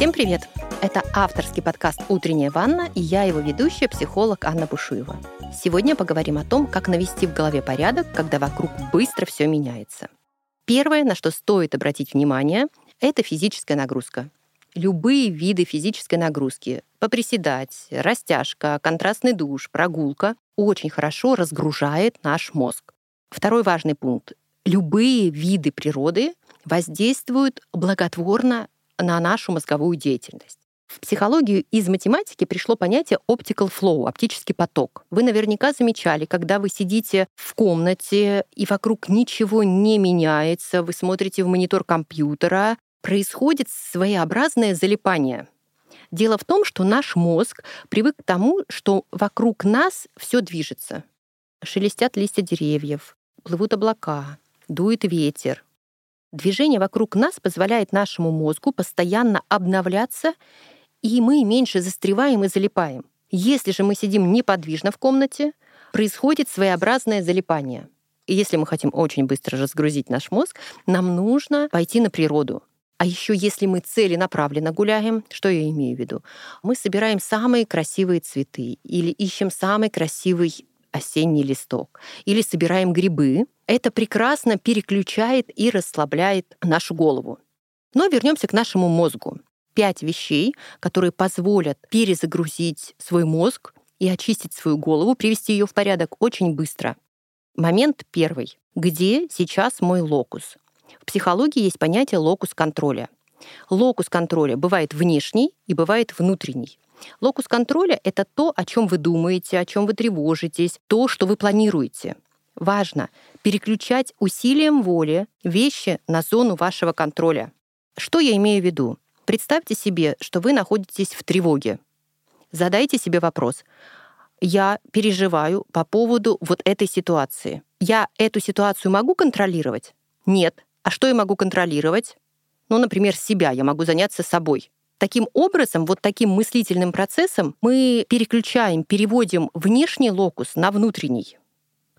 Всем привет! Это авторский подкаст «Утренняя ванна» и я его ведущая, психолог Анна Бушуева. Сегодня поговорим о том, как навести в голове порядок, когда вокруг быстро все меняется. Первое, на что стоит обратить внимание, это физическая нагрузка. Любые виды физической нагрузки, поприседать, растяжка, контрастный душ, прогулка, очень хорошо разгружает наш мозг. Второй важный пункт. Любые виды природы воздействуют благотворно на нашу мозговую деятельность. В психологию из математики пришло понятие optical flow, оптический поток. Вы наверняка замечали, когда вы сидите в комнате и вокруг ничего не меняется, вы смотрите в монитор компьютера, происходит своеобразное залипание. Дело в том, что наш мозг привык к тому, что вокруг нас все движется. Шелестят листья деревьев, плывут облака, дует ветер, Движение вокруг нас позволяет нашему мозгу постоянно обновляться, и мы меньше застреваем и залипаем. Если же мы сидим неподвижно в комнате, происходит своеобразное залипание. И если мы хотим очень быстро разгрузить наш мозг, нам нужно пойти на природу. А еще если мы целенаправленно гуляем, что я имею в виду? Мы собираем самые красивые цветы или ищем самый красивый осенний листок, или собираем грибы, это прекрасно переключает и расслабляет нашу голову. Но вернемся к нашему мозгу. Пять вещей, которые позволят перезагрузить свой мозг и очистить свою голову, привести ее в порядок очень быстро. Момент первый. Где сейчас мой локус? В психологии есть понятие локус контроля. Локус контроля бывает внешний и бывает внутренний. Локус контроля — это то, о чем вы думаете, о чем вы тревожитесь, то, что вы планируете. Важно переключать усилием воли вещи на зону вашего контроля. Что я имею в виду? Представьте себе, что вы находитесь в тревоге. Задайте себе вопрос. Я переживаю по поводу вот этой ситуации. Я эту ситуацию могу контролировать? Нет. А что я могу контролировать? Ну, например, себя. Я могу заняться собой. Таким образом, вот таким мыслительным процессом мы переключаем, переводим внешний локус на внутренний.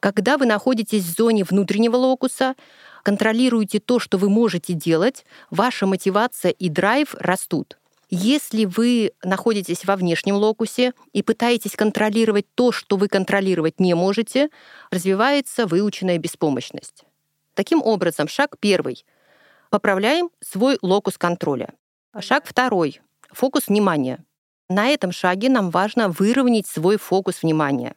Когда вы находитесь в зоне внутреннего локуса, контролируете то, что вы можете делать, ваша мотивация и драйв растут. Если вы находитесь во внешнем локусе и пытаетесь контролировать то, что вы контролировать не можете, развивается выученная беспомощность. Таким образом, шаг первый. Поправляем свой локус контроля. Шаг второй. Фокус внимания. На этом шаге нам важно выровнять свой фокус внимания.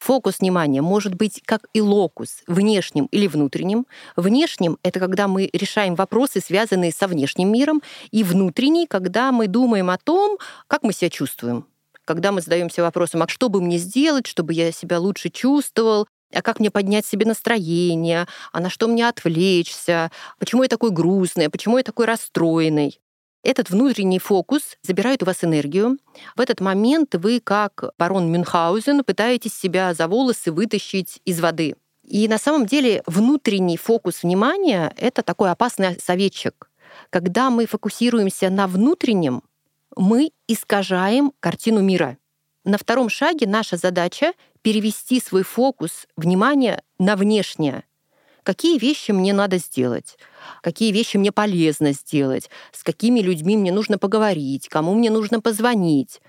Фокус внимания может быть как и локус, внешним или внутренним. Внешним — это когда мы решаем вопросы, связанные со внешним миром, и внутренний — когда мы думаем о том, как мы себя чувствуем. Когда мы задаемся вопросом, а что бы мне сделать, чтобы я себя лучше чувствовал, а как мне поднять себе настроение, а на что мне отвлечься, почему я такой грустный, почему я такой расстроенный. Этот внутренний фокус забирает у вас энергию. В этот момент вы, как барон Мюнхгаузен, пытаетесь себя за волосы вытащить из воды. И на самом деле внутренний фокус внимания — это такой опасный советчик. Когда мы фокусируемся на внутреннем, мы искажаем картину мира. На втором шаге наша задача — перевести свой фокус внимания на внешнее — какие вещи мне надо сделать, какие вещи мне полезно сделать, с какими людьми мне нужно поговорить, кому мне нужно позвонить.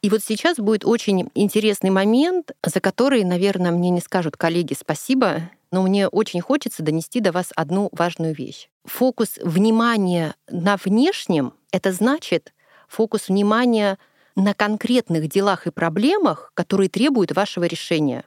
И вот сейчас будет очень интересный момент, за который, наверное, мне не скажут коллеги спасибо, но мне очень хочется донести до вас одну важную вещь. Фокус внимания на внешнем — это значит фокус внимания на конкретных делах и проблемах, которые требуют вашего решения.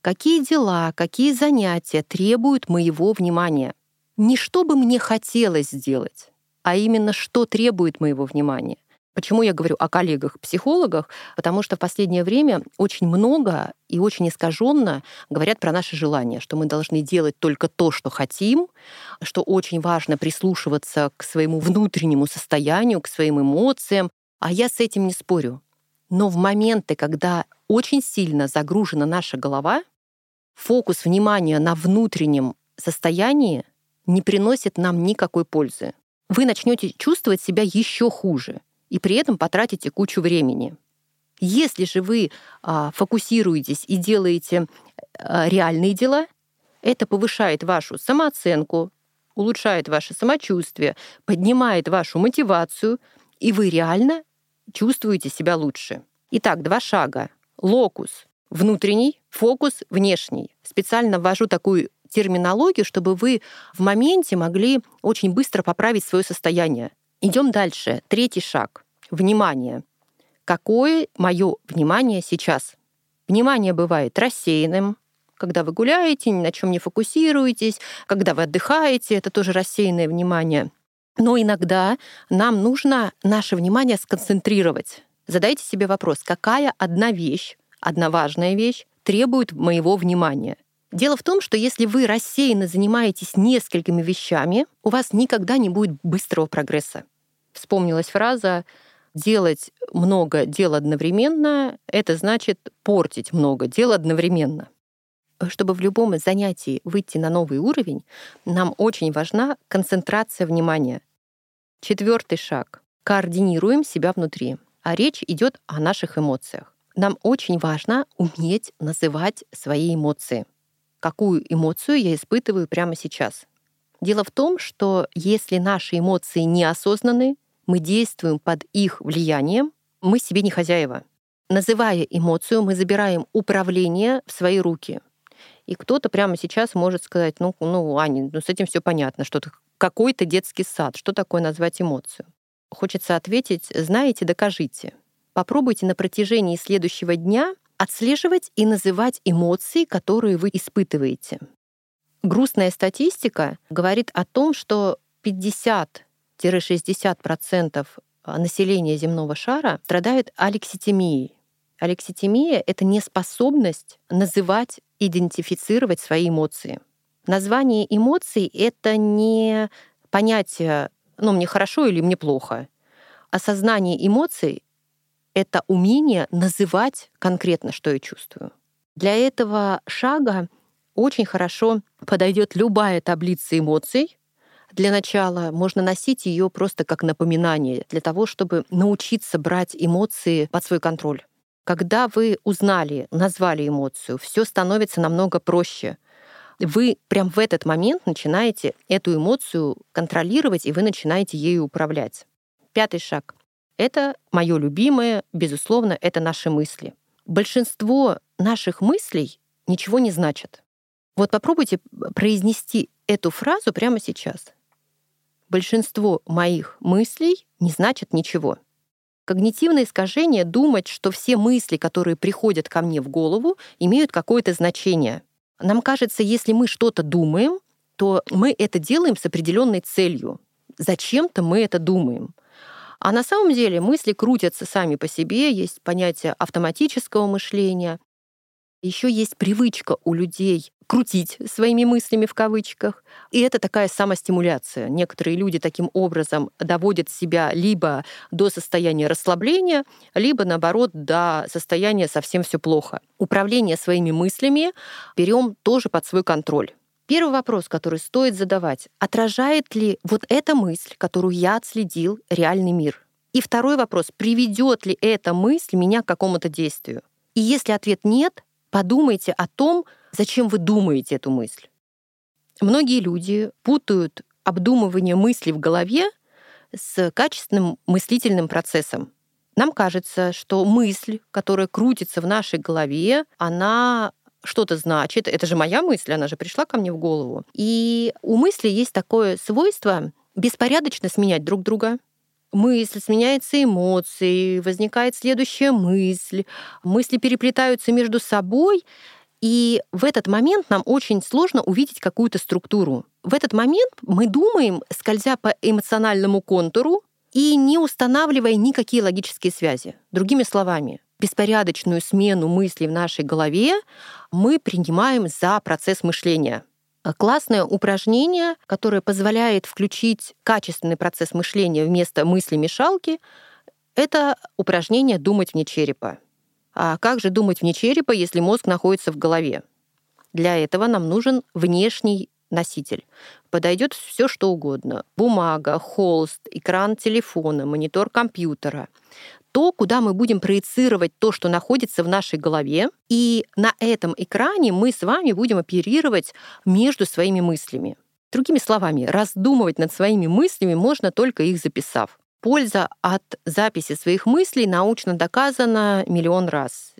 Какие дела, какие занятия требуют моего внимания? Не что бы мне хотелось сделать, а именно что требует моего внимания. Почему я говорю о коллегах-психологах? Потому что в последнее время очень много и очень искаженно говорят про наши желания, что мы должны делать только то, что хотим, что очень важно прислушиваться к своему внутреннему состоянию, к своим эмоциям. А я с этим не спорю. Но в моменты, когда очень сильно загружена наша голова, фокус внимания на внутреннем состоянии не приносит нам никакой пользы. Вы начнете чувствовать себя еще хуже и при этом потратите кучу времени. Если же вы а, фокусируетесь и делаете а, реальные дела, это повышает вашу самооценку, улучшает ваше самочувствие, поднимает вашу мотивацию и вы реально чувствуете себя лучше. Итак, два шага. Локус внутренний, фокус внешний. Специально ввожу такую терминологию, чтобы вы в моменте могли очень быстро поправить свое состояние. Идем дальше. Третий шаг. Внимание. Какое мое внимание сейчас? Внимание бывает рассеянным, когда вы гуляете, ни на чем не фокусируетесь, когда вы отдыхаете, это тоже рассеянное внимание. Но иногда нам нужно наше внимание сконцентрировать. Задайте себе вопрос, какая одна вещь, одна важная вещь требует моего внимания. Дело в том, что если вы рассеянно занимаетесь несколькими вещами, у вас никогда не будет быстрого прогресса. Вспомнилась фраза «делать много дел одновременно» — это значит портить много дел одновременно. Чтобы в любом занятии выйти на новый уровень, нам очень важна концентрация внимания. Четвертый шаг. Координируем себя внутри. А речь идет о наших эмоциях. Нам очень важно уметь называть свои эмоции. Какую эмоцию я испытываю прямо сейчас? Дело в том, что если наши эмоции неосознаны, мы действуем под их влиянием, мы себе не хозяева. Называя эмоцию, мы забираем управление в свои руки. И кто-то прямо сейчас может сказать, ну, ну Аня, ну с этим все понятно, что какой-то детский сад, что такое назвать эмоцию? Хочется ответить, знаете, докажите. Попробуйте на протяжении следующего дня отслеживать и называть эмоции, которые вы испытываете. Грустная статистика говорит о том, что 50-60% населения земного шара страдает алекситимией. Алекситимия — это неспособность называть, идентифицировать свои эмоции. Название эмоций — это не понятие ну, мне хорошо или мне плохо. Осознание эмоций — это умение называть конкретно, что я чувствую. Для этого шага очень хорошо подойдет любая таблица эмоций. Для начала можно носить ее просто как напоминание для того, чтобы научиться брать эмоции под свой контроль. Когда вы узнали, назвали эмоцию, все становится намного проще вы прям в этот момент начинаете эту эмоцию контролировать, и вы начинаете ею управлять. Пятый шаг. Это мое любимое, безусловно, это наши мысли. Большинство наших мыслей ничего не значат. Вот попробуйте произнести эту фразу прямо сейчас. Большинство моих мыслей не значат ничего. Когнитивное искажение — думать, что все мысли, которые приходят ко мне в голову, имеют какое-то значение — нам кажется, если мы что-то думаем, то мы это делаем с определенной целью. Зачем-то мы это думаем. А на самом деле мысли крутятся сами по себе, есть понятие автоматического мышления. Еще есть привычка у людей крутить своими мыслями в кавычках. И это такая самостимуляция. Некоторые люди таким образом доводят себя либо до состояния расслабления, либо наоборот до состояния совсем все плохо. Управление своими мыслями берем тоже под свой контроль. Первый вопрос, который стоит задавать, отражает ли вот эта мысль, которую я отследил, реальный мир? И второй вопрос, приведет ли эта мысль меня к какому-то действию? И если ответ нет, подумайте о том, зачем вы думаете эту мысль. Многие люди путают обдумывание мысли в голове с качественным мыслительным процессом. Нам кажется, что мысль, которая крутится в нашей голове, она что-то значит. Это же моя мысль, она же пришла ко мне в голову. И у мысли есть такое свойство беспорядочно сменять друг друга. Мысль сменяется эмоцией, возникает следующая мысль, мысли переплетаются между собой, и в этот момент нам очень сложно увидеть какую-то структуру. В этот момент мы думаем, скользя по эмоциональному контуру и не устанавливая никакие логические связи. Другими словами, беспорядочную смену мыслей в нашей голове мы принимаем за процесс мышления. Классное упражнение, которое позволяет включить качественный процесс мышления вместо мысли-мешалки, это упражнение «думать вне черепа». А как же думать вне черепа, если мозг находится в голове? Для этого нам нужен внешний носитель. Подойдет все что угодно. Бумага, холст, экран телефона, монитор компьютера. То, куда мы будем проецировать то, что находится в нашей голове. И на этом экране мы с вами будем оперировать между своими мыслями. Другими словами, раздумывать над своими мыслями можно только их записав. Польза от записи своих мыслей научно доказана миллион раз.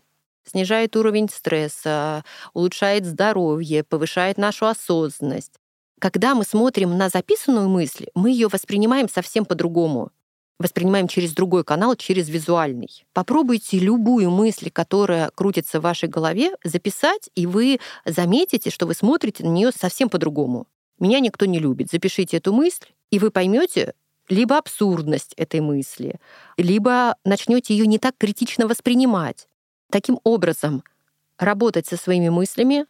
Снижает уровень стресса, улучшает здоровье, повышает нашу осознанность. Когда мы смотрим на записанную мысль, мы ее воспринимаем совсем по-другому воспринимаем через другой канал, через визуальный. Попробуйте любую мысль, которая крутится в вашей голове, записать, и вы заметите, что вы смотрите на нее совсем по-другому. Меня никто не любит. Запишите эту мысль, и вы поймете либо абсурдность этой мысли, либо начнете ее не так критично воспринимать. Таким образом, работать со своими мыслями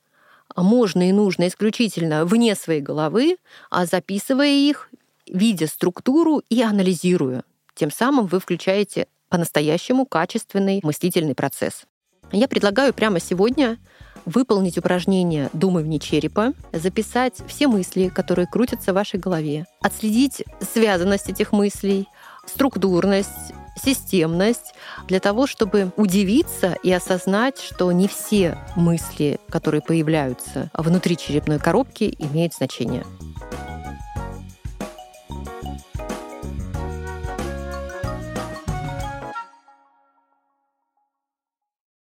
можно и нужно исключительно вне своей головы, а записывая их, видя структуру и анализируя. Тем самым вы включаете по-настоящему качественный мыслительный процесс. Я предлагаю прямо сегодня выполнить упражнение «Думай вне черепа», записать все мысли, которые крутятся в вашей голове, отследить связанность этих мыслей, структурность, системность для того, чтобы удивиться и осознать, что не все мысли, которые появляются внутри черепной коробки, имеют значение.